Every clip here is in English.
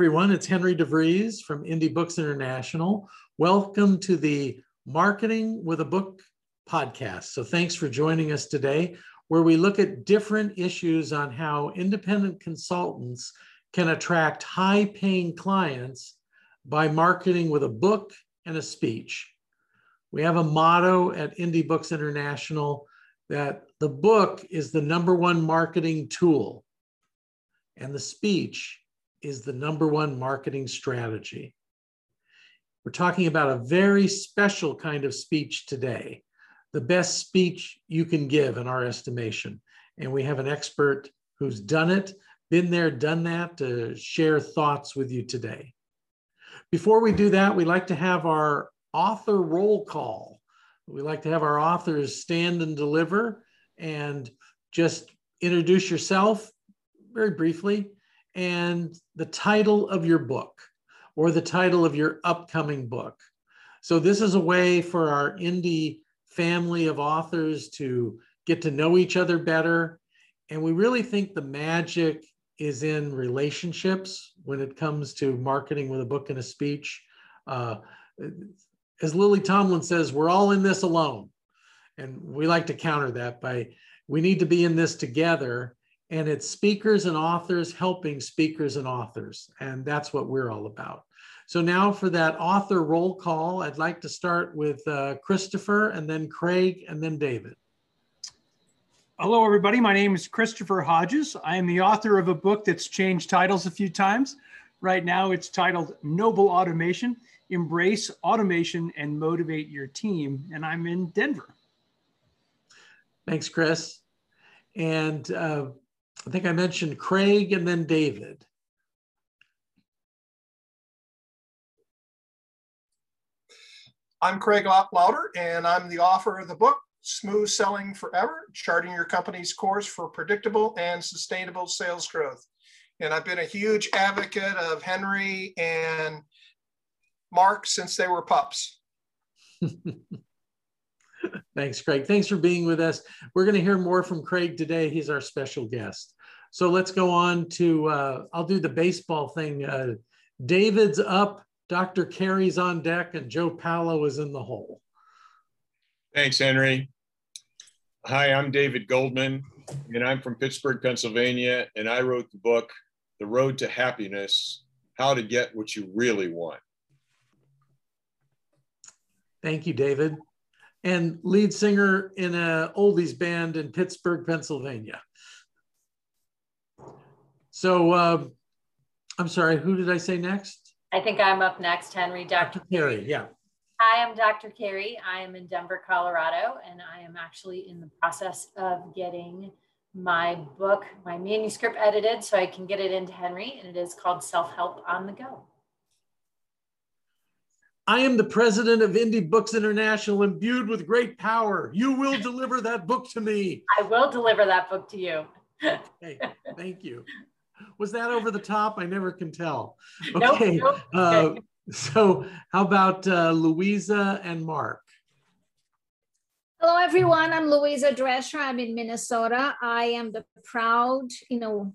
everyone. It's Henry DeVries from Indie Books International. Welcome to the Marketing with a Book podcast. So, thanks for joining us today, where we look at different issues on how independent consultants can attract high paying clients by marketing with a book and a speech. We have a motto at Indie Books International that the book is the number one marketing tool, and the speech is the number one marketing strategy. We're talking about a very special kind of speech today, the best speech you can give in our estimation. And we have an expert who's done it, been there, done that to share thoughts with you today. Before we do that, we like to have our author roll call. We like to have our authors stand and deliver and just introduce yourself very briefly and the title of your book or the title of your upcoming book. So, this is a way for our indie family of authors to get to know each other better. And we really think the magic is in relationships when it comes to marketing with a book and a speech. Uh, as Lily Tomlin says, we're all in this alone. And we like to counter that by we need to be in this together and it's speakers and authors helping speakers and authors. And that's what we're all about. So now for that author roll call, I'd like to start with uh, Christopher and then Craig and then David. Hello, everybody. My name is Christopher Hodges. I am the author of a book that's changed titles a few times. Right now, it's titled Noble Automation Embrace Automation and Motivate Your Team. And I'm in Denver. Thanks, Chris. And uh, I think I mentioned Craig and then David. I'm Craig Lowder, and I'm the author of the book, Smooth Selling Forever, Charting Your Company's Course for Predictable and Sustainable Sales Growth. And I've been a huge advocate of Henry and Mark since they were pups. Thanks, Craig. Thanks for being with us. We're going to hear more from Craig today. He's our special guest. So let's go on to, uh, I'll do the baseball thing. Uh, David's up, Dr. Carey's on deck, and Joe Palo is in the hole. Thanks, Henry. Hi, I'm David Goldman, and I'm from Pittsburgh, Pennsylvania, and I wrote the book, The Road to Happiness How to Get What You Really Want. Thank you, David and lead singer in a oldies band in Pittsburgh, Pennsylvania. So uh, I'm sorry, who did I say next? I think I'm up next, Henry. Dr. Carey, yeah. Hi, I'm Dr. Carey. I am in Denver, Colorado, and I am actually in the process of getting my book, my manuscript edited so I can get it into Henry, and it is called Self Help on the Go. I am the president of Indie Books International, imbued with great power. You will deliver that book to me. I will deliver that book to you. hey, thank you. Was that over the top? I never can tell. Okay. Nope, nope. Uh, so, how about uh, Louisa and Mark? Hello, everyone. I'm Louisa Drescher. I'm in Minnesota. I am the proud, you know,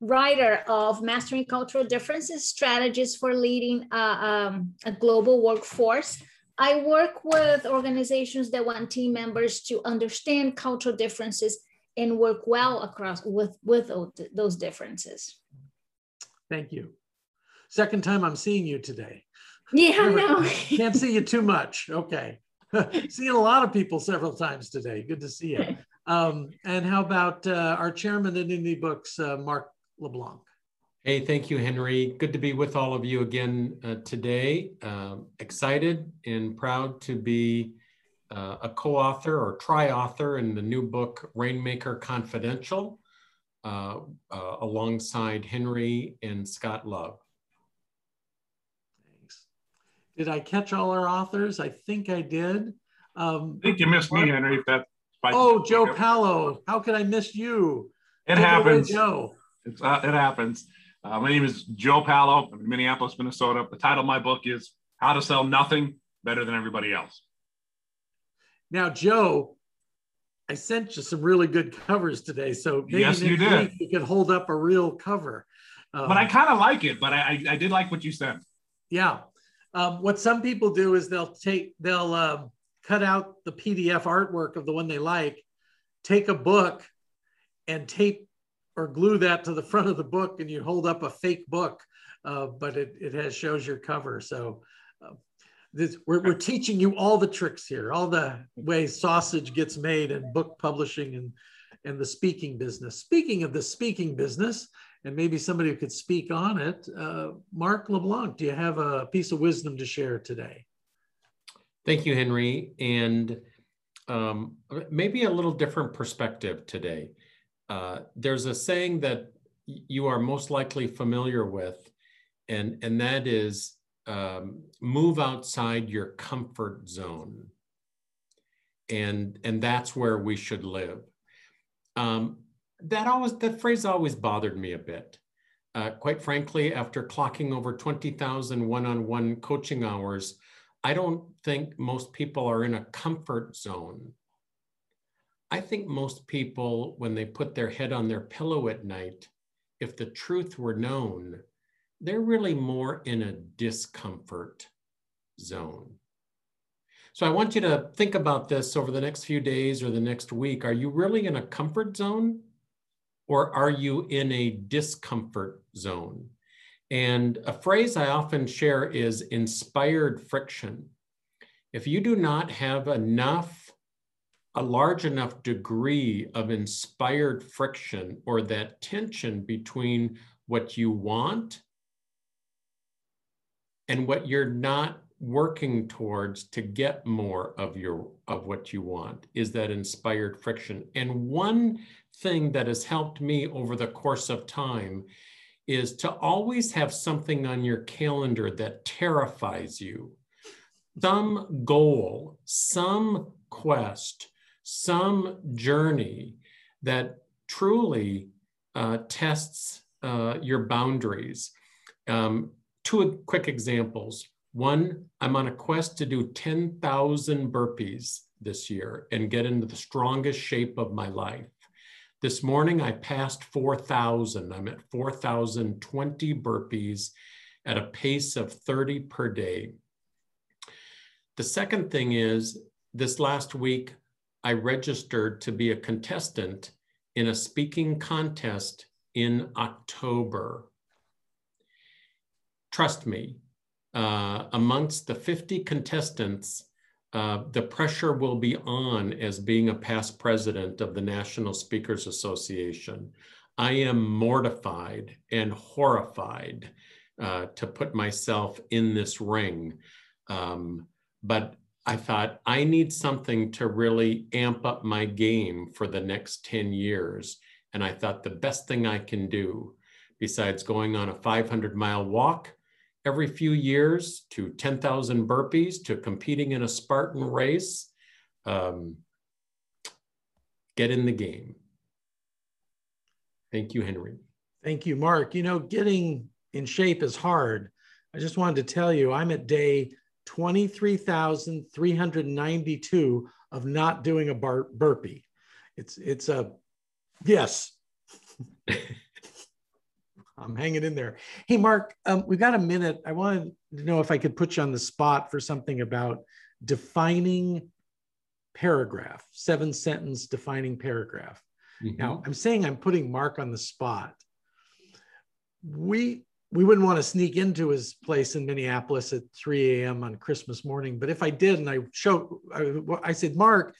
writer of Mastering Cultural Differences Strategies for Leading a, um, a Global Workforce. I work with organizations that want team members to understand cultural differences and work well across with, with those differences. Thank you. Second time I'm seeing you today. Yeah, no. Can't see you too much. Okay. Seeing a lot of people several times today. Good to see you. Um, and how about uh, our chairman at Indie Books, uh, Mark LeBlanc. Hey, thank you, Henry. Good to be with all of you again uh, today. Um, excited and proud to be uh, a co-author or tri-author in the new book, Rainmaker Confidential, uh, uh alongside Henry and Scott Love. Thanks. Did I catch all our authors? I think I did. Um, I think you missed me, Henry. If that, oh, Joe Palo. How could I miss you? It Take happens. Away, Joe. It's, uh, it happens. Uh, my name is Joe Palo. I'm in Minneapolis, Minnesota. The title of my book is How to Sell Nothing Better Than Everybody Else. Now, Joe, I sent you some really good covers today. So maybe yes, you did. you could hold up a real cover. Um, but I kind of like it. But I, I did like what you said. Yeah. Um, what some people do is they'll take they'll uh, cut out the PDF artwork of the one they like, take a book, and tape or glue that to the front of the book, and you hold up a fake book, uh, but it it has shows your cover. So. Uh, this, we're, we're teaching you all the tricks here, all the ways sausage gets made and book publishing and, and the speaking business. Speaking of the speaking business, and maybe somebody could speak on it. Uh, Mark LeBlanc, do you have a piece of wisdom to share today? Thank you, Henry. And um, maybe a little different perspective today. Uh, there's a saying that you are most likely familiar with, and, and that is um, move outside your comfort zone. And, and that's where we should live. Um, that always that phrase always bothered me a bit. Uh, quite frankly, after clocking over 20,000 one-on-one coaching hours, I don't think most people are in a comfort zone. I think most people, when they put their head on their pillow at night, if the truth were known, they're really more in a discomfort zone. So I want you to think about this over the next few days or the next week. Are you really in a comfort zone? or are you in a discomfort zone? And a phrase I often share is inspired friction. If you do not have enough, a large enough degree of inspired friction or that tension between what you want and what you're not working towards to get more of your of what you want is that inspired friction and one thing that has helped me over the course of time is to always have something on your calendar that terrifies you. Some goal, some quest, some journey that truly uh, tests uh, your boundaries. Um, two quick examples. One, I'm on a quest to do 10,000 burpees this year and get into the strongest shape of my life. This morning, I passed 4,000. I'm at 4,020 burpees at a pace of 30 per day. The second thing is this last week, I registered to be a contestant in a speaking contest in October. Trust me, uh, amongst the 50 contestants, uh, the pressure will be on as being a past president of the National Speakers Association. I am mortified and horrified uh, to put myself in this ring. Um, but I thought I need something to really amp up my game for the next 10 years. And I thought the best thing I can do, besides going on a 500 mile walk, every few years to 10,000 burpees to competing in a Spartan race. Um, get in the game. Thank you, Henry. Thank you, Mark. You know, getting in shape is hard. I just wanted to tell you, I'm at day 23,392 of not doing a bar- burpee. It's, it's a, yes. I'm hanging in there. Hey, Mark, um, we've got a minute. I wanted to know if I could put you on the spot for something about defining paragraph, seven sentence defining paragraph. Mm-hmm. Now, I'm saying I'm putting Mark on the spot. We we wouldn't want to sneak into his place in Minneapolis at 3 a.m. on Christmas morning, but if I did and I showed, I, I said, Mark,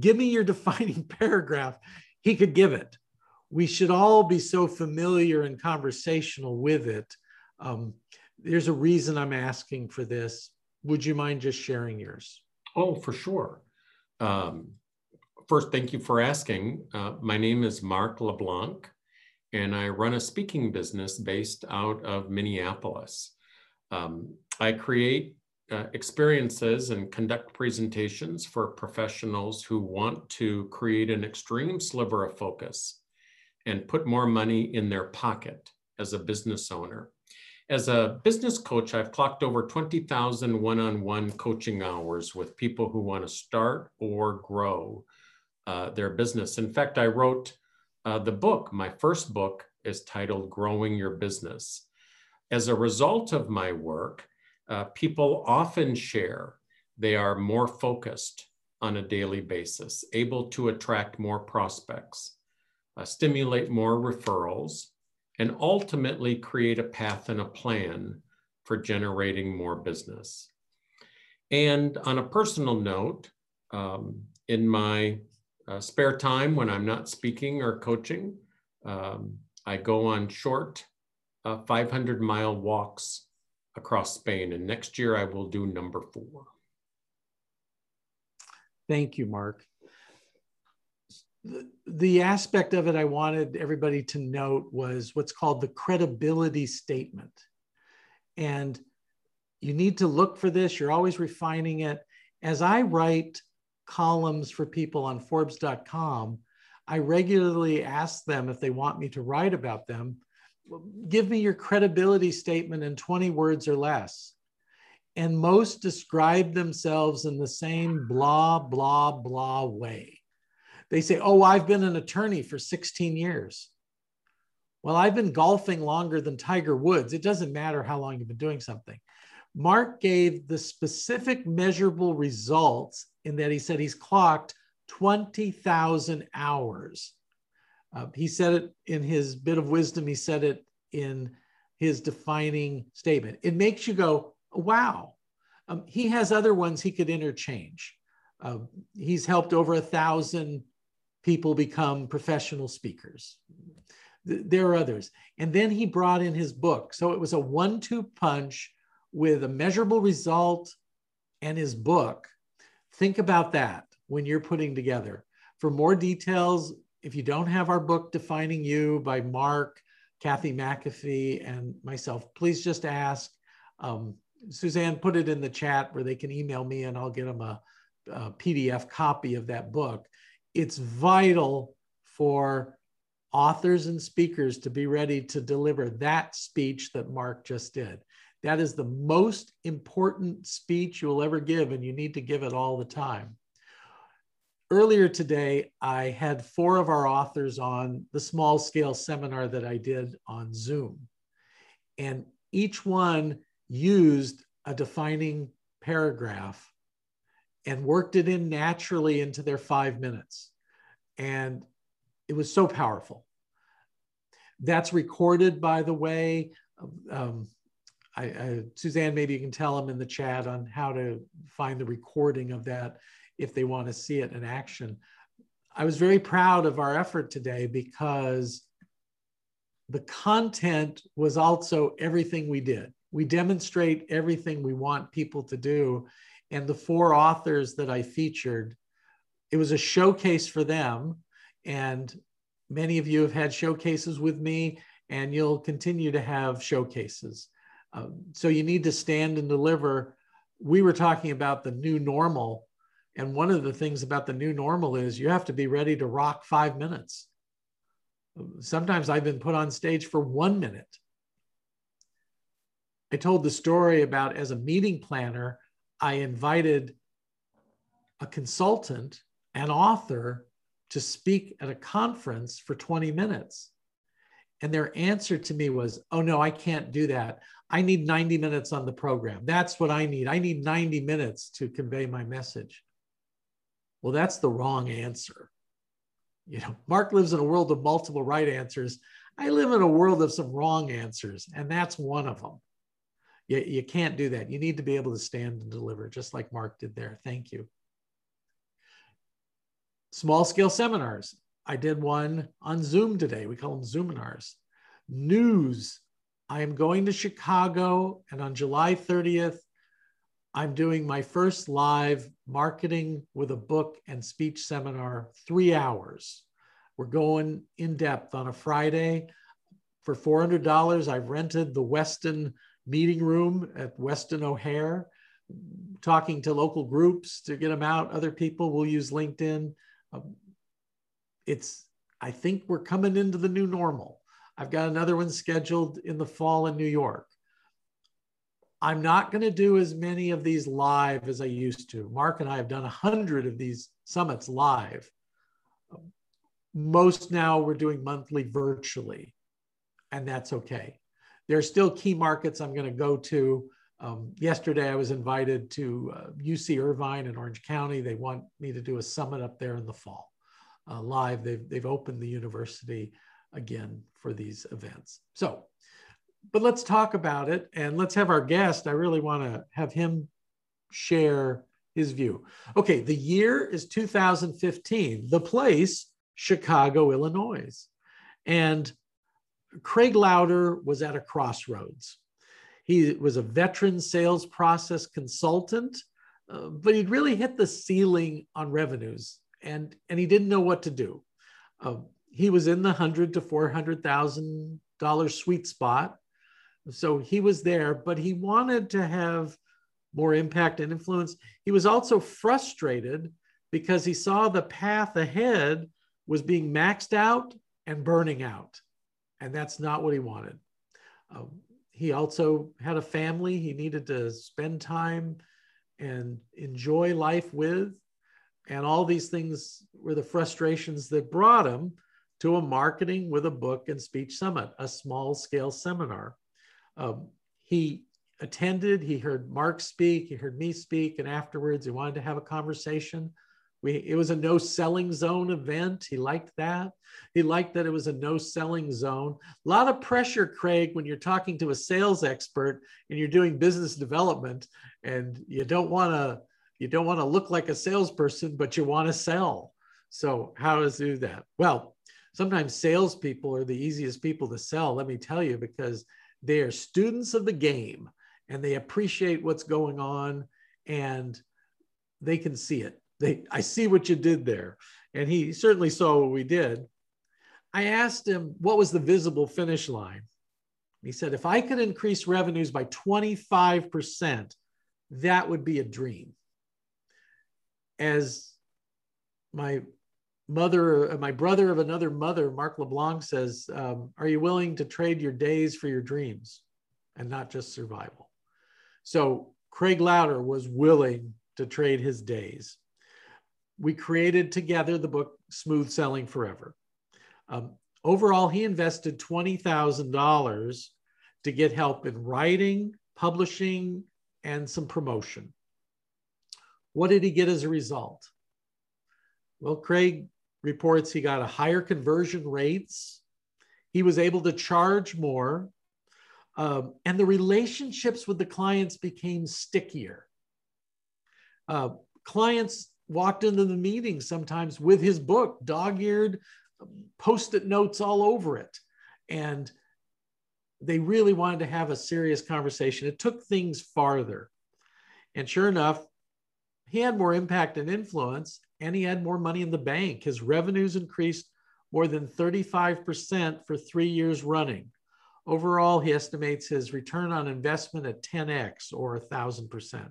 give me your defining paragraph, he could give it we should all be so familiar and conversational with it. Um, there's a reason I'm asking for this. Would you mind just sharing yours? Oh, for sure. Um, first, thank you for asking. Uh, my name is Mark LeBlanc, and I run a speaking business based out of Minneapolis. Um, I create uh, experiences and conduct presentations for professionals who want to create an extreme sliver of focus and put more money in their pocket as a business owner. As a business coach, I've clocked over 20,000 one on one coaching hours with people who want to start or grow uh, their business. In fact, I wrote uh, the book, my first book, is titled Growing Your Business. As a result of my work, uh, people often share they are more focused on a daily basis, able to attract more prospects, uh, stimulate more referrals, and ultimately create a path and a plan for generating more business. And on a personal note, um, in my uh, spare time when I'm not speaking or coaching, um, I go on short uh, 500 mile walks across Spain. And next year I will do number four. Thank you, Mark. The, the aspect of it I wanted everybody to note was what's called the credibility statement. And you need to look for this. You're always refining it. As I write columns for people on Forbes.com, I regularly ask them if they want me to write about them. Give me your credibility statement in 20 words or less. And most describe themselves in the same blah, blah, blah way. They say, Oh, I've been an attorney for 16 years. Well, I've been golfing longer than Tiger Woods. It doesn't matter how long you've been doing something. Mark gave the specific measurable results in that he said he's clocked 20,000 hours. Uh, he said it in his bit of wisdom, he said it in his defining statement. It makes you go, wow. Um, he has other ones he could interchange. Uh, he's helped over a thousand people become professional speakers. Th- there are others. And then he brought in his book. So it was a one two punch with a measurable result and his book. Think about that when you're putting together. For more details, if you don't have our book, Defining You by Mark, Kathy McAfee, and myself, please just ask. Um, Suzanne put it in the chat where they can email me and I'll get them a, a PDF copy of that book. It's vital for authors and speakers to be ready to deliver that speech that Mark just did. That is the most important speech you'll ever give, and you need to give it all the time. Earlier today, I had four of our authors on the small scale seminar that I did on Zoom. And each one used a defining paragraph and worked it in naturally into their five minutes. And it was so powerful. That's recorded, by the way. Um, I, I, Suzanne, maybe you can tell them in the chat on how to find the recording of that if they want to see it in action. I was very proud of our effort today because the content was also everything we did. We demonstrate everything we want people to do. And the four authors that I featured, it was a showcase for them. And many of you have had showcases with me, and you'll continue to have showcases. Um, so you need to stand and deliver. We were talking about the new normal. And one of the things about the new normal is you have to be ready to rock five minutes. Sometimes I've been put on stage for one minute. I told the story about as a meeting planner, I invited a consultant, an author, to speak at a conference for 20 minutes. And their answer to me was, Oh, no, I can't do that. I need 90 minutes on the program. That's what I need. I need 90 minutes to convey my message. Well, that's the wrong answer. You know, Mark lives in a world of multiple right answers. I live in a world of some wrong answers, and that's one of them. You, you can't do that. You need to be able to stand and deliver, just like Mark did there. Thank you. Small scale seminars. I did one on Zoom today. We call them Zoominars. News I am going to Chicago, and on July 30th, I'm doing my first live marketing with a book and speech seminar, three hours. We're going in depth on a Friday. For $400, I've rented the Westin meeting room at Westin O'Hare, talking to local groups to get them out. Other people will use LinkedIn. Um, it's, I think we're coming into the new normal. I've got another one scheduled in the fall in New York. I'm not going to do as many of these live as I used to. Mark and I have done a hundred of these summits live. Most now we're doing monthly virtually. and that's okay. There are still key markets I'm going to go to. Um, yesterday, I was invited to uh, UC Irvine in Orange County. They want me to do a summit up there in the fall, uh, live. They've, they've opened the university again for these events. So, but let's talk about it and let's have our guest. I really want to have him share his view. Okay, the year is 2015. The place, Chicago, Illinois. And Craig Lowder was at a crossroads. He was a veteran sales process consultant, uh, but he'd really hit the ceiling on revenues and, and he didn't know what to do. Uh, he was in the hundred to four hundred thousand dollar sweet spot, so he was there, but he wanted to have more impact and influence. He was also frustrated because he saw the path ahead was being maxed out and burning out. And that's not what he wanted. Um, he also had a family he needed to spend time and enjoy life with. And all these things were the frustrations that brought him to a marketing with a book and speech summit, a small scale seminar. Um, he attended, he heard Mark speak, he heard me speak, and afterwards he wanted to have a conversation. We, it was a no selling zone event. He liked that. He liked that it was a no selling zone. A lot of pressure, Craig, when you're talking to a sales expert and you're doing business development and you don't want to you don't want to look like a salesperson, but you want to sell. So how does do that? Well, sometimes salespeople are the easiest people to sell, let me tell you, because they are students of the game and they appreciate what's going on and they can see it. They, I see what you did there. And he certainly saw what we did. I asked him what was the visible finish line. He said, if I could increase revenues by 25%, that would be a dream. As my mother, uh, my brother of another mother, Mark LeBlanc says, um, Are you willing to trade your days for your dreams and not just survival? So Craig Lowder was willing to trade his days. We created together the book Smooth Selling Forever. Um, overall, he invested $20,000 to get help in writing, publishing, and some promotion. What did he get as a result? Well, Craig reports he got a higher conversion rates. He was able to charge more. Um, and the relationships with the clients became stickier. Uh, clients walked into the meeting sometimes with his book, dog eared, post it notes all over it. And they really wanted to have a serious conversation. It took things farther. And sure enough, he had more impact and influence and he had more money in the bank. His revenues increased more than 35% for three years running. Overall, he estimates his return on investment at 10x or 1,000%.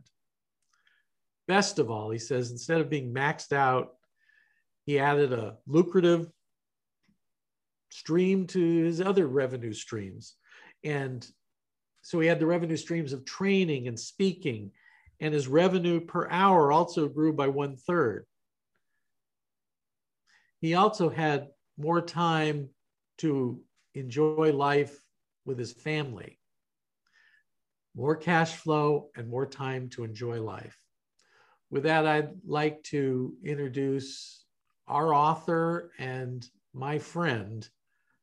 Best of all, he says, instead of being maxed out, he added a lucrative stream to his other revenue streams. And so he had the revenue streams of training and speaking, and his revenue per hour also grew by one third he also had more time to enjoy life with his family, more cash flow, and more time to enjoy life. With that, I'd like to introduce our author and my friend,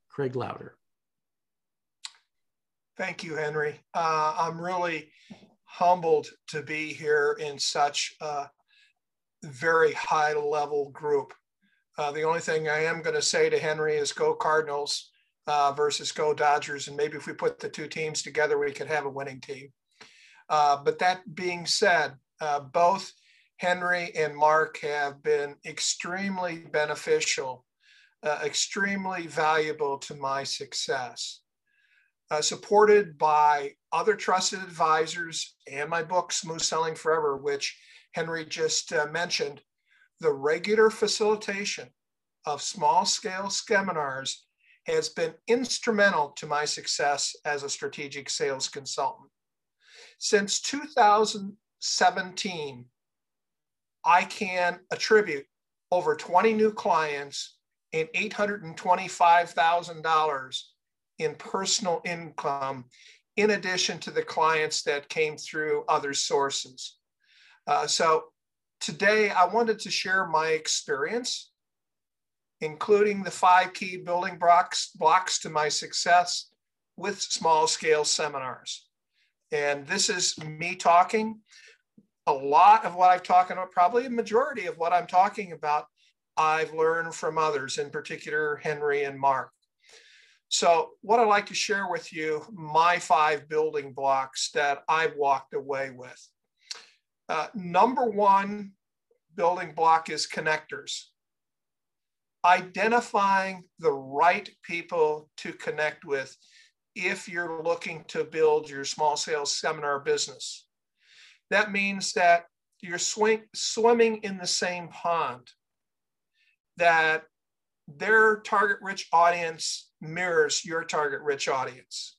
Craig Lowder. Thank you, Henry. Uh, I'm really humbled to be here in such a very high level group. Uh, the only thing I am going to say to Henry is go Cardinals uh, versus go Dodgers. And maybe if we put the two teams together, we could have a winning team. Uh, but that being said, uh, both Henry and Mark have been extremely beneficial, uh, extremely valuable to my success. Uh, supported by other trusted advisors and my book, Smooth Selling Forever, which Henry just mentioned, the regular facilitation of small scale seminars has been instrumental to my success as a strategic sales consultant. Since 2017, I can attribute over 20 new clients and $825,000 in personal income in addition to the clients that came through other sources. Uh, so today I wanted to share my experience, including the five key building blocks, blocks to my success with small scale seminars. And this is me talking. A lot of what I've talked about, probably a majority of what I'm talking about, I've learned from others, in particular, Henry and Mark. So, what I'd like to share with you, my five building blocks that I've walked away with. Uh, number one building block is connectors. Identifying the right people to connect with if you're looking to build your small sales seminar business. That means that you're swimming in the same pond, that their target rich audience mirrors your target rich audience.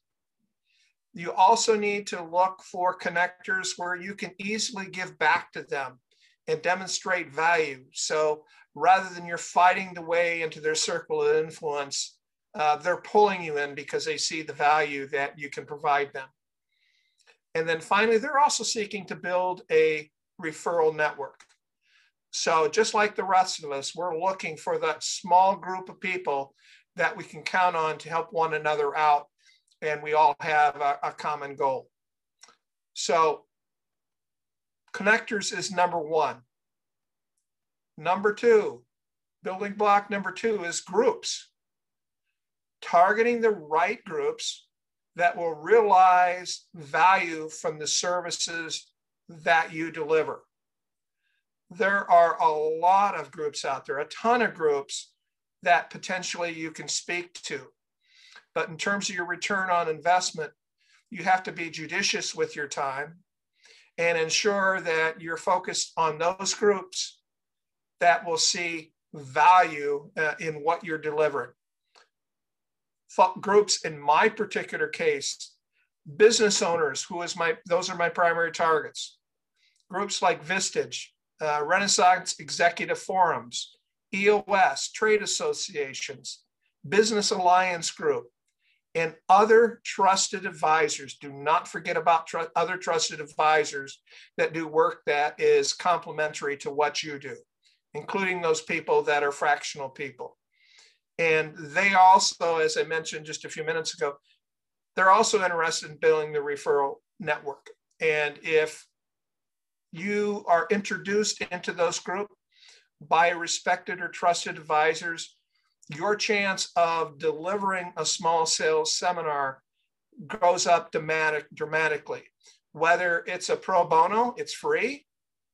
You also need to look for connectors where you can easily give back to them and demonstrate value. So rather than you're fighting the way into their circle of influence, uh, they're pulling you in because they see the value that you can provide them. And then finally, they're also seeking to build a referral network. So just like the rest of us, we're looking for that small group of people that we can count on to help one another out. And we all have a, a common goal. So connectors is number one. Number two, building block number two is groups. Targeting the right groups that will realize value from the services that you deliver there are a lot of groups out there, a ton of groups that potentially you can speak to. But in terms of your return on investment, you have to be judicious with your time and ensure that you're focused on those groups that will see value uh, in what you're delivering. groups in my particular case, business owners, who is my, those are my primary targets. Groups like Vistage, uh, Renaissance Executive Forums, EOS, trade associations, Business Alliance Group, and other trusted advisors. Do not forget about tr- other trusted advisors that do work that is complementary to what you do, including those people that are fractional people. And they also, as I mentioned just a few minutes ago, they're also interested in building the referral network. And if you are introduced into those groups by respected or trusted advisors, your chance of delivering a small sales seminar goes up dramatic, dramatically. Whether it's a pro bono, it's free,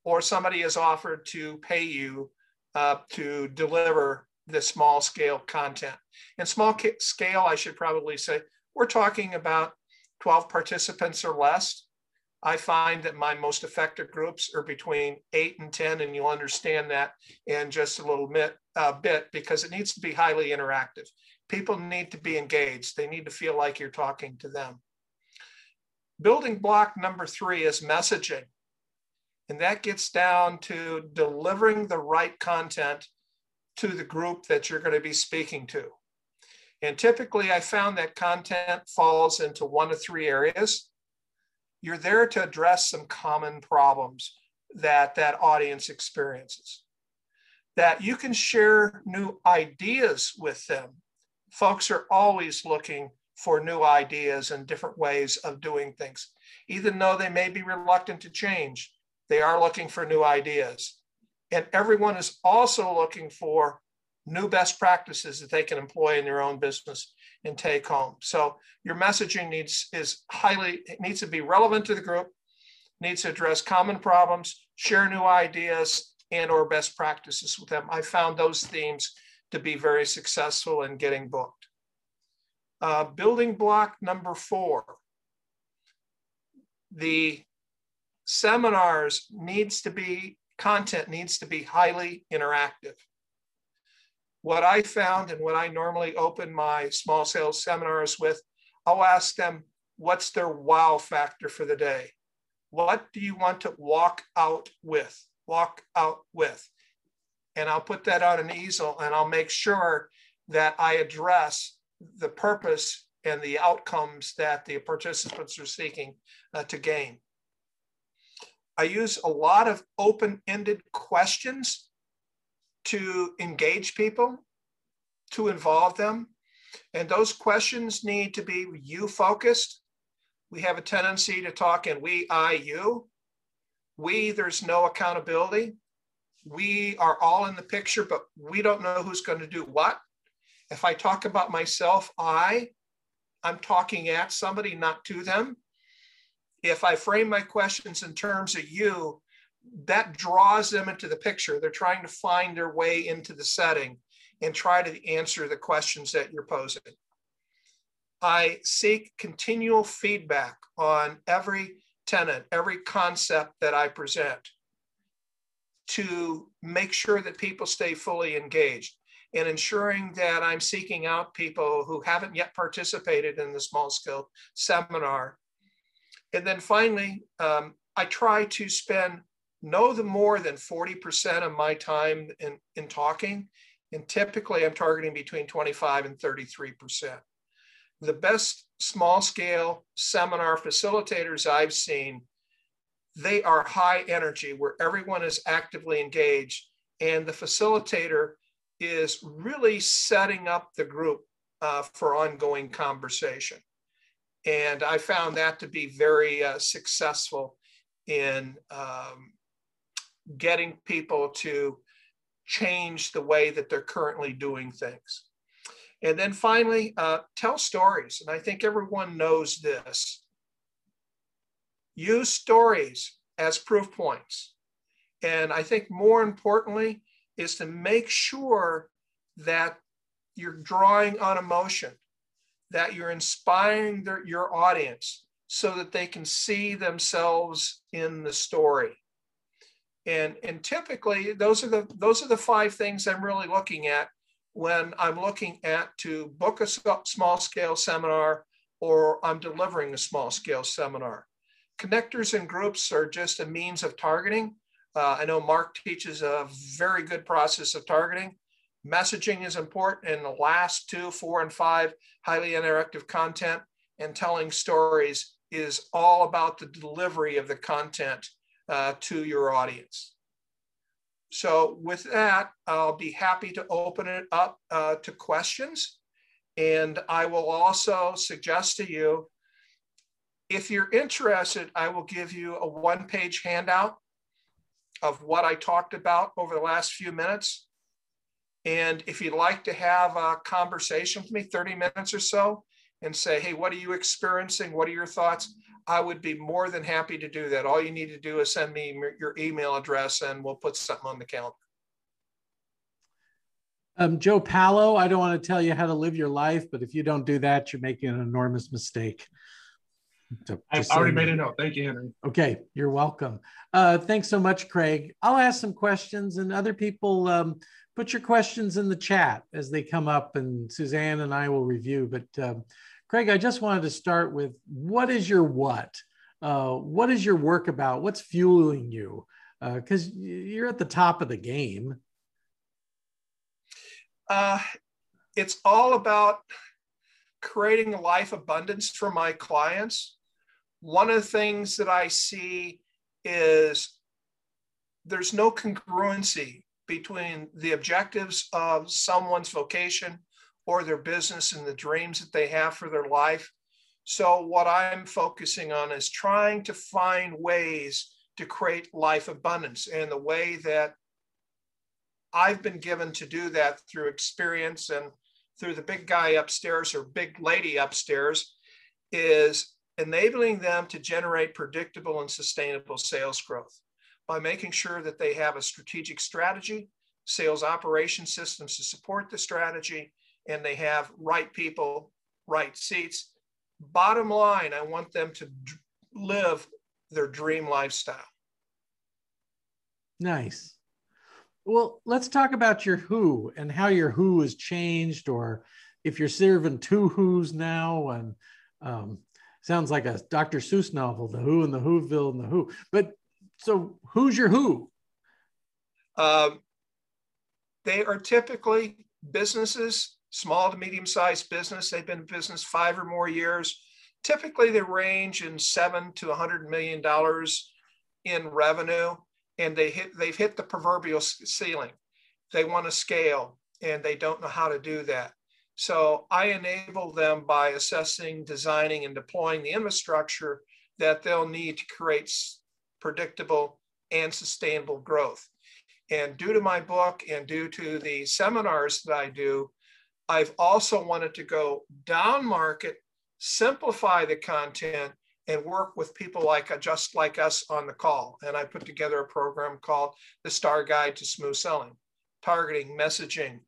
or somebody is offered to pay you uh, to deliver the small scale content. And small scale, I should probably say, we're talking about 12 participants or less. I find that my most effective groups are between eight and 10, and you'll understand that in just a little bit, uh, bit because it needs to be highly interactive. People need to be engaged. They need to feel like you're talking to them. Building block number three is messaging. And that gets down to delivering the right content to the group that you're going to be speaking to. And typically, I found that content falls into one of three areas you're there to address some common problems that that audience experiences that you can share new ideas with them. Folks are always looking for new ideas and different ways of doing things. Even though they may be reluctant to change they are looking for new ideas. And everyone is also looking for new best practices that they can employ in their own business and take home. So your messaging needs is highly it needs to be relevant to the group, needs to address common problems, share new ideas and or best practices with them. I found those themes to be very successful in getting booked. Uh, building block number four, the seminars needs to be, content needs to be highly interactive what I found and what I normally open my small sales seminars with, I'll ask them, what's their wow factor for the day? What do you want to walk out with? Walk out with. And I'll put that on an easel and I'll make sure that I address the purpose and the outcomes that the participants are seeking uh, to gain. I use a lot of open-ended questions to engage people, to involve them. And those questions need to be you focused. We have a tendency to talk in we, I, you. We, there's no accountability. We are all in the picture, but we don't know who's going to do what. If I talk about myself, I, I'm talking at somebody, not to them. If I frame my questions in terms of you, that draws them into the picture. They're trying to find their way into the setting and try to answer the questions that you're posing. I seek continual feedback on every tenant, every concept that I present to make sure that people stay fully engaged and ensuring that I'm seeking out people who haven't yet participated in the small scale seminar. And then finally, um, I try to spend no the more than 40% of my time in, in talking. And typically I'm targeting between 25 and 33%. The best small scale seminar facilitators I've seen, they are high energy where everyone is actively engaged and the facilitator is really setting up the group uh, for ongoing conversation. And I found that to be very uh, successful in um, getting people to change the way that they're currently doing things. And then finally, uh, tell stories. And I think everyone knows this. Use stories as proof points. And I think more importantly, is to make sure that you're drawing on emotion, that you're inspiring their, your audience so that they can see themselves in the story. And, and typically those are the those are the five things I'm really looking at when I'm looking at to book a small scale seminar or I'm delivering a small scale seminar. Connectors and groups are just a means of targeting. Uh, I know Mark teaches a very good process of targeting. Messaging is important in the last two, four, and five, highly interactive content and telling stories is all about the delivery of the content uh, to your audience. So with that, I'll be happy to open it up uh, to questions. And I will also suggest to you, if you're interested, I will give you a one page handout of what I talked about over the last few minutes. And if you'd like to have a conversation with me, 30 minutes or so, and say, hey, what are you experiencing? What are your thoughts? I would be more than happy to do that. All you need to do is send me your email address and we'll put something on the calendar. Um, Joe Palo, I don't want to tell you how to live your life, but if you don't do that, you're making an enormous mistake. I've already made a note. Thank you, Henry. Okay, you're welcome. Uh, thanks so much, Craig. I'll ask some questions, and other people um, put your questions in the chat as they come up, and Suzanne and I will review. But um, Craig, I just wanted to start with what is your what? Uh, what is your work about? What's fueling you? Because uh, you're at the top of the game. Uh, it's all about creating life abundance for my clients one of the things that I see is there's no congruency between the objectives of someone's vocation or their business and the dreams that they have for their life. So, what I'm focusing on is trying to find ways to create life abundance. And the way that I've been given to do that through experience and through the big guy upstairs or big lady upstairs is enabling them to generate predictable and sustainable sales growth by making sure that they have a strategic strategy, sales operation systems to support the strategy, and they have right people, right seats. Bottom line, I want them to live their dream lifestyle. Nice. Well, let's talk about your who and how your who has changed, or if you're serving two who's now, and um, sounds like a Dr. Seuss novel, The Who and the Whoville and the Who. But so who's your who? Um, they are typically businesses small to medium sized business. They've been in business five or more years. Typically, they range in seven to $100 million in revenue, and they hit, they've hit the proverbial ceiling. They want to scale, and they don't know how to do that. So I enable them by assessing, designing, and deploying the infrastructure that they'll need to create predictable and sustainable growth. And due to my book and due to the seminars that I do, I've also wanted to go down market, simplify the content, and work with people like just like us on the call. And I put together a program called the Star Guide to Smooth Selling, targeting, messaging,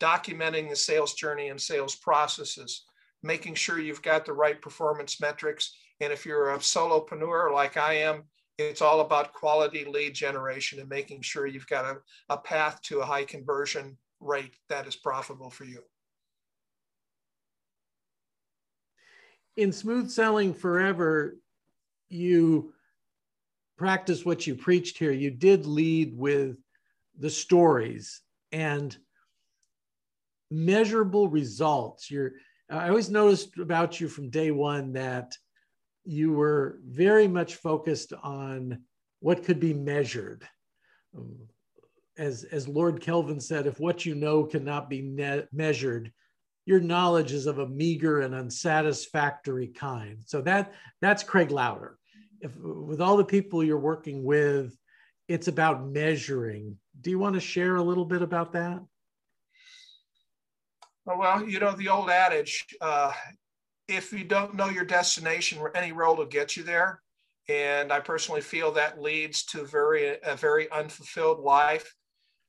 documenting the sales journey and sales processes, making sure you've got the right performance metrics. And if you're a solopreneur like I am, it's all about quality lead generation and making sure you've got a, a path to a high conversion rate that is profitable for you. In Smooth Selling Forever, you practice what you preached here. You did lead with the stories and measurable results. You're, I always noticed about you from day one that you were very much focused on what could be measured. Um, as, as Lord Kelvin said, if what you know cannot be measured, your knowledge is of a meager and unsatisfactory kind. So that that's Craig Lowder. If with all the people you're working with, it's about measuring. Do you want to share a little bit about that? Well, you know the old adage: uh, if you don't know your destination, any road will get you there. And I personally feel that leads to very a very unfulfilled life.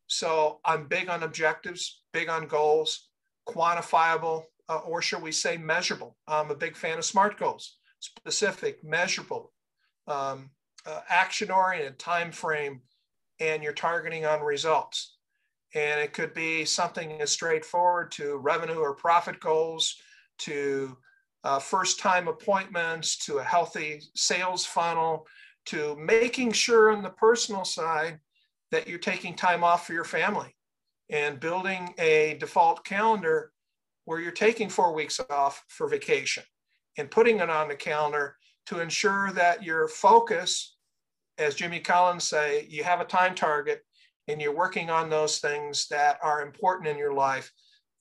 So I'm big on objectives, big on goals, quantifiable, uh, or shall we say measurable. I'm a big fan of SMART goals, specific, measurable, um, uh, action oriented, time frame, and you're targeting on results. And it could be something as straightforward to revenue or profit goals, to uh, first time appointments to a healthy sales funnel to making sure on the personal side that you're taking time off for your family and building a default calendar where you're taking four weeks off for vacation and putting it on the calendar to ensure that your focus as jimmy collins say you have a time target and you're working on those things that are important in your life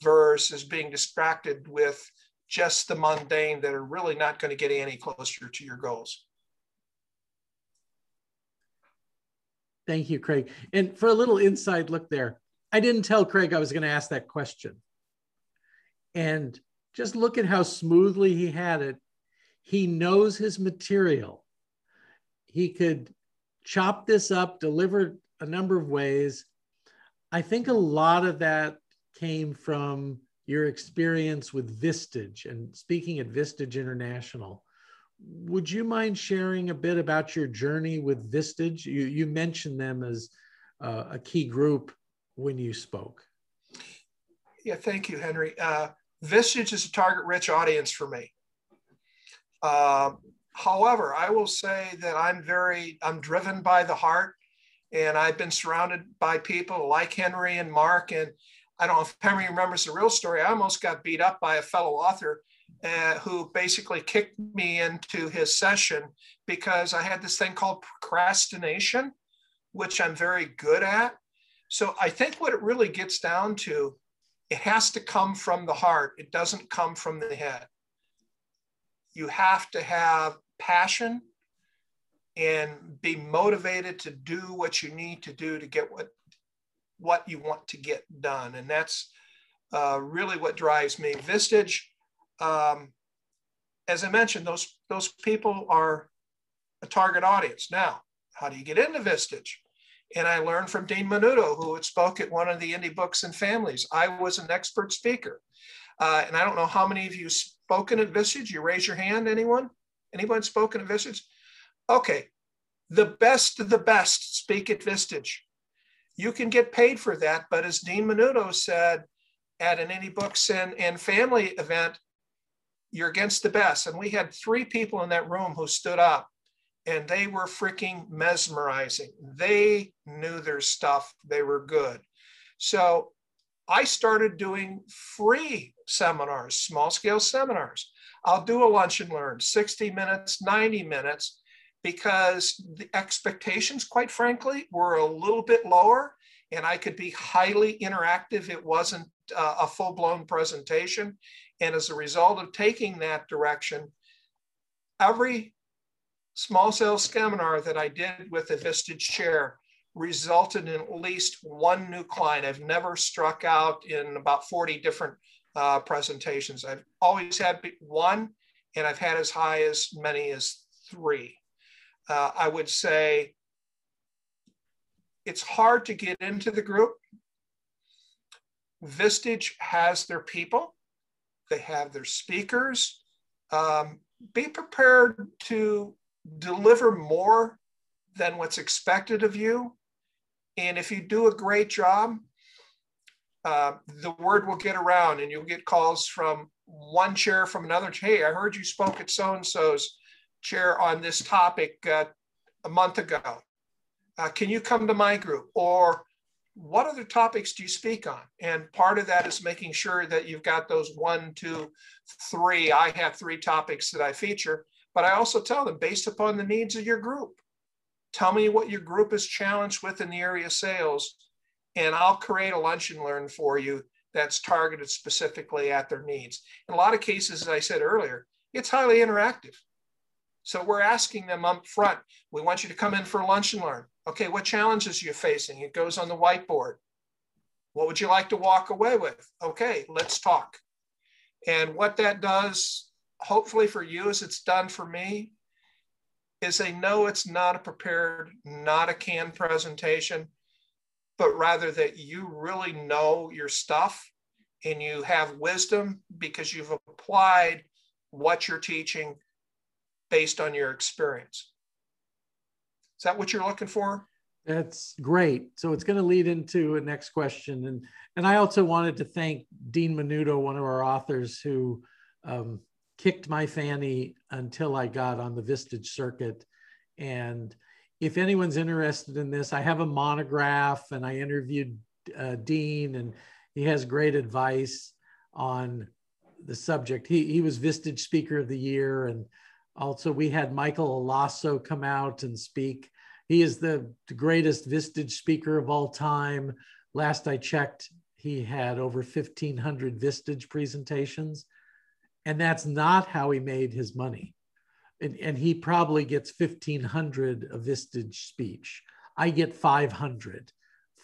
versus being distracted with just the mundane that are really not going to get any closer to your goals. Thank you, Craig. And for a little inside look there, I didn't tell Craig I was going to ask that question. And just look at how smoothly he had it. He knows his material. He could chop this up, deliver a number of ways. I think a lot of that came from your experience with Vistage and speaking at Vistage International. Would you mind sharing a bit about your journey with Vistage? You, you mentioned them as uh, a key group when you spoke. Yeah, thank you, Henry. Uh, Vistage is a target rich audience for me. Uh, however, I will say that I'm very, I'm driven by the heart and I've been surrounded by people like Henry and Mark and I don't know if Henry remembers the real story. I almost got beat up by a fellow author uh, who basically kicked me into his session because I had this thing called procrastination, which I'm very good at. So I think what it really gets down to, it has to come from the heart. It doesn't come from the head. You have to have passion and be motivated to do what you need to do to get what what you want to get done. And that's uh, really what drives me. Vistage, um, as I mentioned, those, those people are a target audience. Now, how do you get into Vistage? And I learned from Dean Minuto, who had spoke at one of the indie books and families. I was an expert speaker. Uh, and I don't know how many of you spoken at Vistage. You raise your hand, anyone? Anyone spoken at Vistage? Okay. The best of the best speak at Vistage you can get paid for that. But as Dean Minuto said at an Indie Books and, and Family event, you're against the best. And we had three people in that room who stood up and they were freaking mesmerizing. They knew their stuff, they were good. So I started doing free seminars, small scale seminars. I'll do a lunch and learn 60 minutes, 90 minutes, because the expectations, quite frankly, were a little bit lower and I could be highly interactive. It wasn't uh, a full blown presentation. And as a result of taking that direction, every small sales seminar that I did with the Vistage chair resulted in at least one new client. I've never struck out in about 40 different uh, presentations. I've always had one, and I've had as high as many as three. Uh, I would say it's hard to get into the group. Vistage has their people, they have their speakers. Um, be prepared to deliver more than what's expected of you. And if you do a great job, uh, the word will get around and you'll get calls from one chair from another. Hey, I heard you spoke at so and so's chair on this topic uh, a month ago. Uh, can you come to my group? Or what other topics do you speak on? And part of that is making sure that you've got those one, two, three. I have three topics that I feature, but I also tell them based upon the needs of your group. Tell me what your group is challenged with in the area of sales, and I'll create a lunch and learn for you that's targeted specifically at their needs. In a lot of cases, as I said earlier, it's highly interactive. So we're asking them up front, we want you to come in for lunch and learn. Okay, what challenges are you facing? It goes on the whiteboard. What would you like to walk away with? Okay, let's talk. And what that does, hopefully for you, as it's done for me, is they know it's not a prepared, not a canned presentation, but rather that you really know your stuff and you have wisdom because you've applied what you're teaching based on your experience. Is that what you're looking for? That's great. So it's going to lead into a next question. And, and I also wanted to thank Dean Minuto, one of our authors, who um, kicked my fanny until I got on the Vistage circuit. And if anyone's interested in this, I have a monograph and I interviewed uh, Dean, and he has great advice on the subject. He, he was Vistage Speaker of the Year. And also, we had Michael Allosso come out and speak. He is the, greatest Vistage speaker of all time. Last I checked, he had over 1,500 Vistage presentations. And that's not how he made his money. And, and he probably gets 1,500 of Vistage speech. I get 500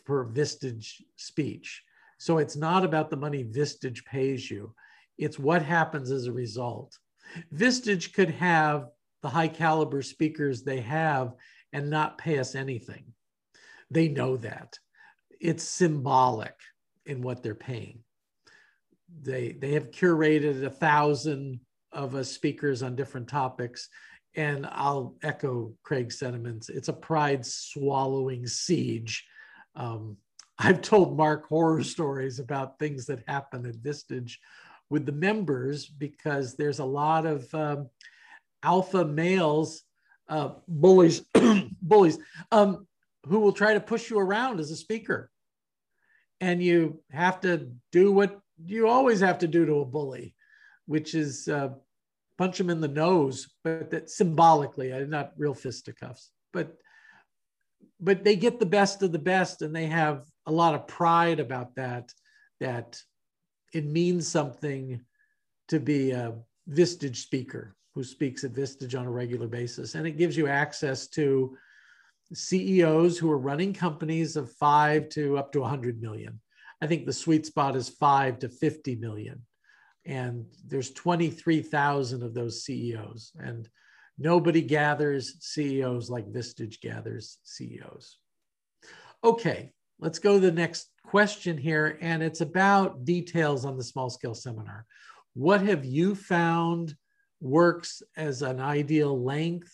for Vistage speech. So it's not about the money Vistage pays you, it's what happens as a result. Vistage could have the high caliber speakers they have and not pay us anything. They know that. It's symbolic in what they're paying. They, they have curated a thousand of us speakers on different topics. And I'll echo Craig's sentiments. It's a pride swallowing siege. Um, I've told Mark horror stories about things that happen at Vistage with the members because there's a lot of um, alpha males, uh, bullies, bullies, um, who will try to push you around as a speaker. And you have to do what you always have to do to a bully, which is uh, punch him in the nose, but that symbolically, uh, not real fisticuffs, but but they get the best of the best, and they have a lot of pride about that. That it means something to be a Vistage speaker who speaks at Vistage on a regular basis. And it gives you access to CEOs who are running companies of five to up to 100 million. I think the sweet spot is five to 50 million. And there's 23,000 of those CEOs. And nobody gathers CEOs like Vistage gathers CEOs. Okay, let's go to the next question here, and it's about details on the small scale seminar. What have you found works as an ideal length?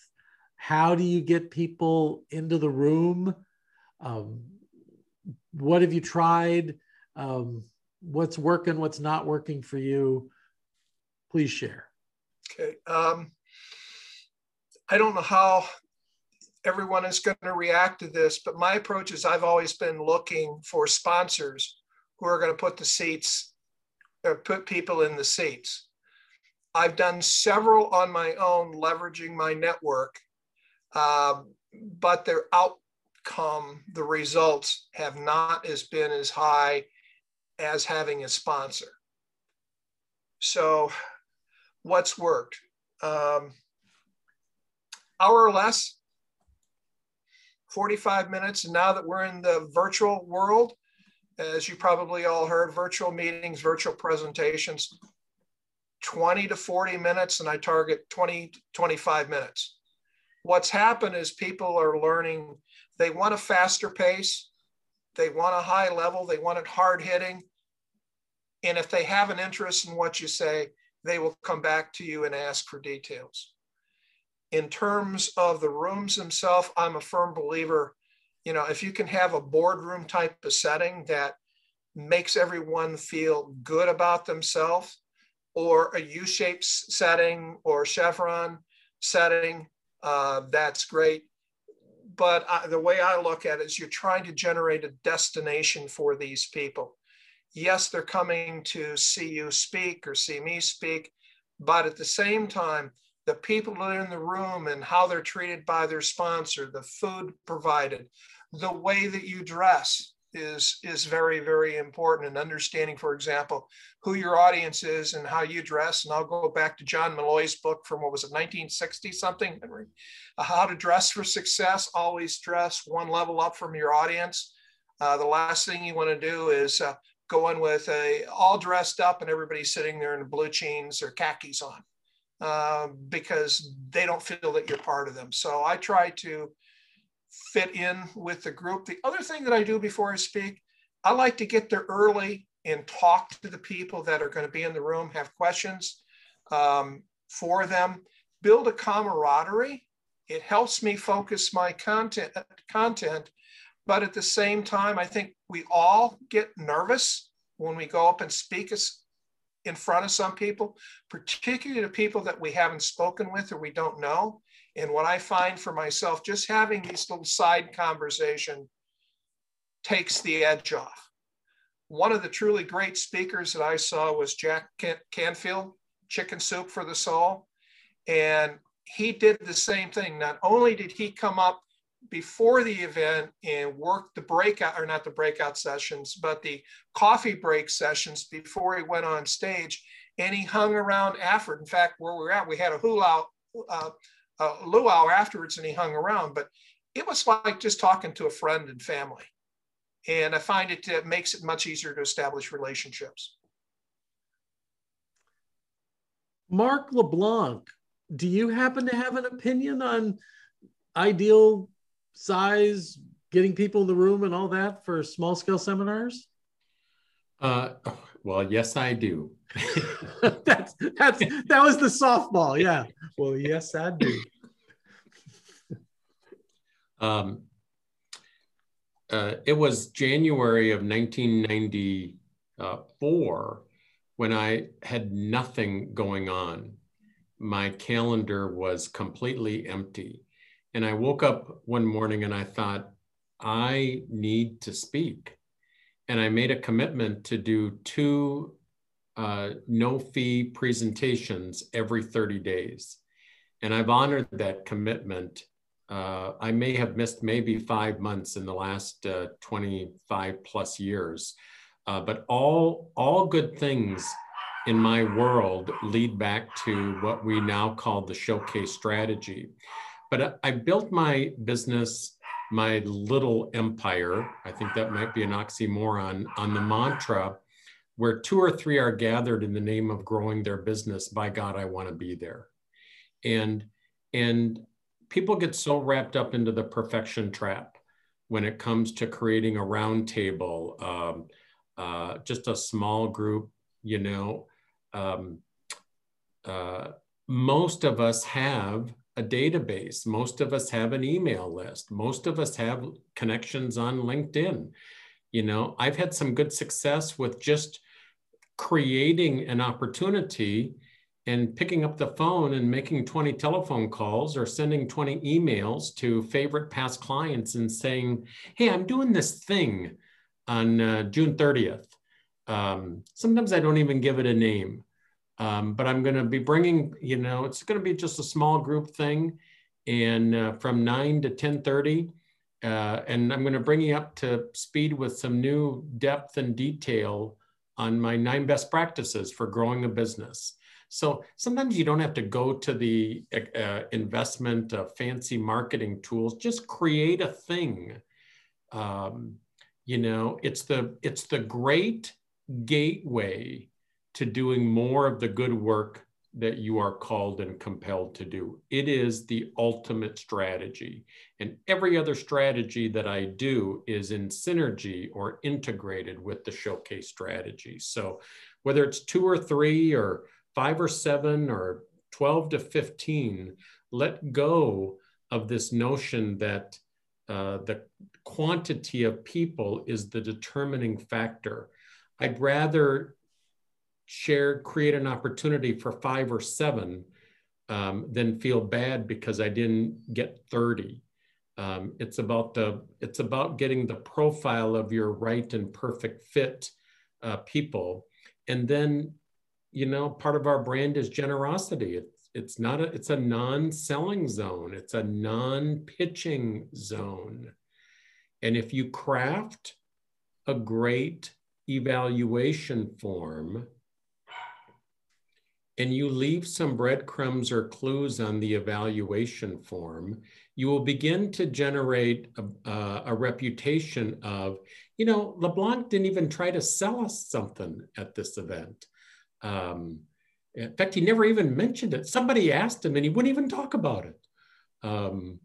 How do you get people into the room? Um, what have you tried? Um, what's working, what's not working for you? Please share. Okay. Um, I don't know how everyone is going to react to this, but my approach is I've always been looking for sponsors who are going to put the seats or put people in the seats. I've done several on my own, leveraging my network, uh, but their outcome, the results have not as been as high as having a sponsor. So, what's worked? Um, hour or less, 45 minutes. And now that we're in the virtual world, as you probably all heard, virtual meetings, virtual presentations, 20 to 40 minutes, and I target 20 to 25 minutes. What's happened is people are learning, they want a faster pace, they want a high level, they want it hard hitting. And if they have an interest in what you say, they will come back to you and ask for details. In terms of the rooms themselves, I'm a firm believer, you know, if you can have a boardroom type of setting that makes everyone feel good about themselves, or a U-shaped setting or chevron setting, uh, that's great. But I, the way I look at it is you're trying to generate a destination for these people. Yes, they're coming to see you speak or see me speak, but at the same time, the people that are in the room and how they're treated by their sponsor, the food provided, the way that you dress, is is very very important and understanding for example who your audience is and how you dress. And i'll go back to john molloy's book from what was it 1960 something? Uh, how to dress for success always dress one level up from your audience. Uh, the last thing you want to do is uh, go in with a all dressed up and everybody's sitting there in blue jeans or khakis on uh, because they don't feel that you're part of them. So i try to fit in with the group. The other thing that I do before I speak, I like to get there early and talk to the people that are going to be in the room, have questions um, for them, build a camaraderie. It helps me focus my content, content, but at the same time, I think we all get nervous when we go up and speak in front of some people, particularly the people that we haven't spoken with or we don't know. And what I find for myself, just having these little side conversation takes the edge off. One of the truly great speakers that I saw was Jack Canfield, Chicken Soup for the Soul. And he did the same thing. Not only did he come up before the event and work the breakout, or not the breakout sessions, but the coffee break sessions before he went on stage, and he hung around after. In fact, where we we're at, we had a hula uh, a luau afterwards and he hung around, but it was like just talking to a friend and family. And I find it, it makes it much easier to establish relationships. Mark LeBlanc, do you happen to have an opinion on ideal size, getting people in the room and all that for small scale seminars? Uh, well, yes, I do. that's that's that was the softball. Yeah. Well, yes, I do. Um, uh, it was January of 1994 when I had nothing going on. My calendar was completely empty. And I woke up one morning and I thought, I need to speak. And I made a commitment to do two uh, no fee presentations every 30 days. And I've honored that commitment uh, I may have missed maybe five months in the last uh, 25 plus years. Uh, but all, all good things in my world lead back to what we now call the showcase strategy. But I built my business, my little empire, I think that might be an oxymoron, on the mantra where two or three are gathered in the name of growing their business, by God, I want to be there. And, and people get so wrapped up into the perfection trap when it comes to creating a round table, um, uh, just a small group, you know. Um, uh, most of us have a database. Most of us have an email list. Most of us have connections on LinkedIn. You know, I've had some good success with just creating an opportunity and picking up the phone and making 20 telephone calls or sending 20 emails to favorite past clients and saying, Hey, I'm doing this thing on uh, June 30th. Um, sometimes I don't even give it a name, um, but I'm going to be bringing, you know, it's going to be just a small group thing, and uh, from nine to ten thirty, uh, and I'm going to bring you up to speed with some new depth and detail on my nine best practices for growing a business. So sometimes you don't have to go to the uh, investment of fancy marketing tools. Just create a thing. Um, you know, it's the it's the great gateway to doing more of the good work that you are called and compelled to do. It is the ultimate strategy. And every other strategy that I do is in synergy or integrated with the showcase strategy. So whether it's two or three or five or seven or 12 to 15, let go of this notion that uh, the quantity of people is the determining factor. I'd rather share, create an opportunity for five or seven um, than feel bad because I didn't get 30. Um, it's about the it's about getting the profile of your right and perfect fit uh, people, and then you know, part of our brand is generosity. It's it's not a it's a non-selling zone. It's a non-pitching zone. And if you craft a great evaluation form and you leave some breadcrumbs or clues on the evaluation form, you will begin to generate a, a, reputation of, you know, LeBlanc didn't even try to sell us something at this event. Um, in fact, he never even mentioned it. Somebody asked him and he wouldn't even talk about it. Um,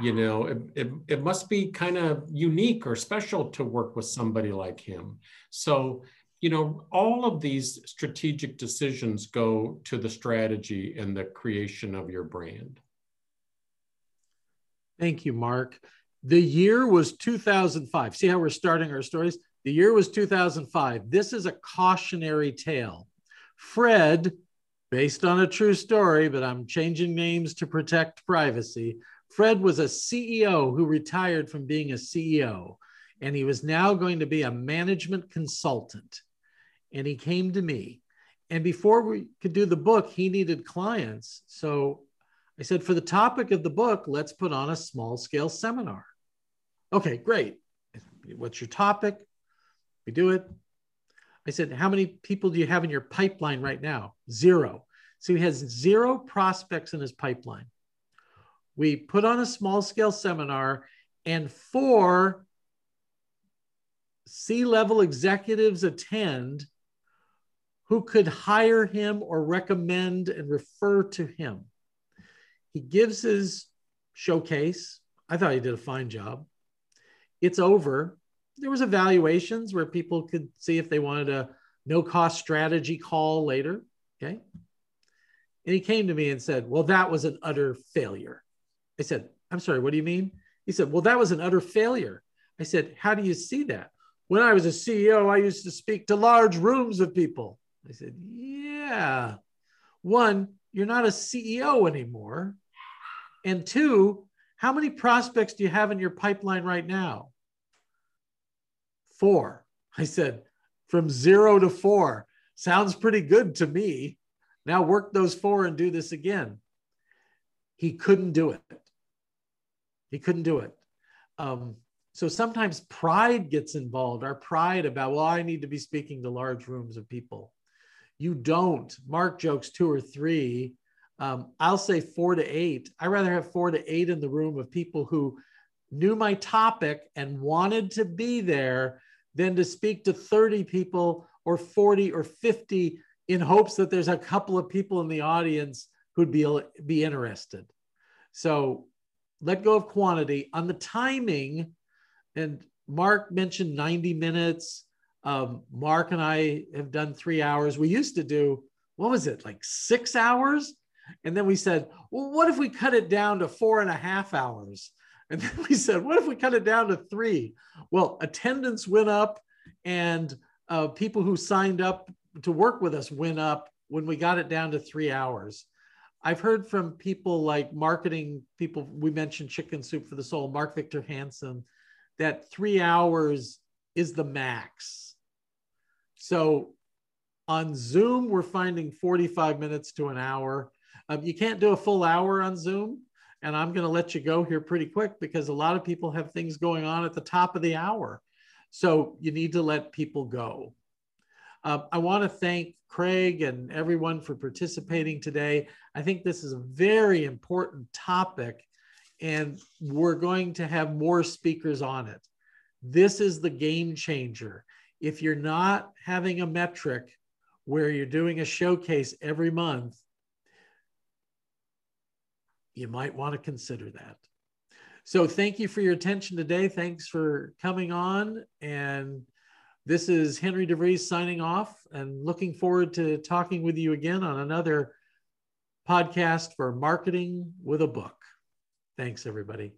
you know, it, it, it must be kind of unique or special to work with somebody like him. So, you know, all of these strategic decisions go to the strategy and the creation of your brand. Thank you, Mark. The year was 2005. See how we're starting our stories? The year was 2005. This is a cautionary tale. Fred, based on a true story, but I'm changing names to protect privacy. Fred was a CEO who retired from being a CEO, and he was now going to be a management consultant. And he came to me. And before we could do the book, he needed clients. So I said, for the topic of the book, let's put on a small scale seminar. Okay, great. What's your topic? We do it. I said, How many people do you have in your pipeline right now? Zero. So he has zero prospects in his pipeline. We put on a small scale seminar, and four C level executives attend who could hire him or recommend and refer to him. He gives his showcase. I thought he did a fine job. It's over there was evaluations where people could see if they wanted a no cost strategy call later. Okay. And he came to me and said, Well, that was an utter failure. I said, I'm sorry, what do you mean? He said, Well, that was an utter failure. I said, How do you see that? When I was a CEO, I used to speak to large rooms of people. I said, Yeah. One, you're not a CEO anymore. And two, how many prospects do you have in your pipeline right now? four. I said, from zero to four. Sounds pretty good to me. Now work those four and do this again. He couldn't do it. He couldn't do it. Um, so sometimes pride gets involved, our pride about, well, I need to be speaking to large rooms of people. You don't. Mark jokes two or three. Um, I'll say four to eight. I rather have four to eight in the room of people who knew my topic and wanted to be there than to speak to 30 people or 40 or 50 in hopes that there's a couple of people in the audience who'd be, be interested. So let go of quantity. On the timing, and Mark mentioned 90 minutes. Um, Mark and I have done three hours. We used to do, what was it, like six hours? And then we said, well, what if we cut it down to four and a half hours? And then we said, what if we cut it down to three? Well, attendance went up and uh, people who signed up to work with us went up when we got it down to three hours. I've heard from people like marketing people, we mentioned Chicken Soup for the Soul, Mark Victor Hansen, that three hours is the max. So on Zoom, we're finding 45 minutes to an hour. Um, you can't do a full hour on Zoom. And I'm going to let you go here pretty quick because a lot of people have things going on at the top of the hour. So you need to let people go. Uh, I want to thank Craig and everyone for participating today. I think this is a very important topic, and we're going to have more speakers on it. This is the game changer. If you're not having a metric where you're doing a showcase every month, you might want to consider that. So thank you for your attention today. Thanks for coming on. And this is Henry DeVries signing off and looking forward to talking with you again on another podcast for marketing with a book. Thanks, everybody.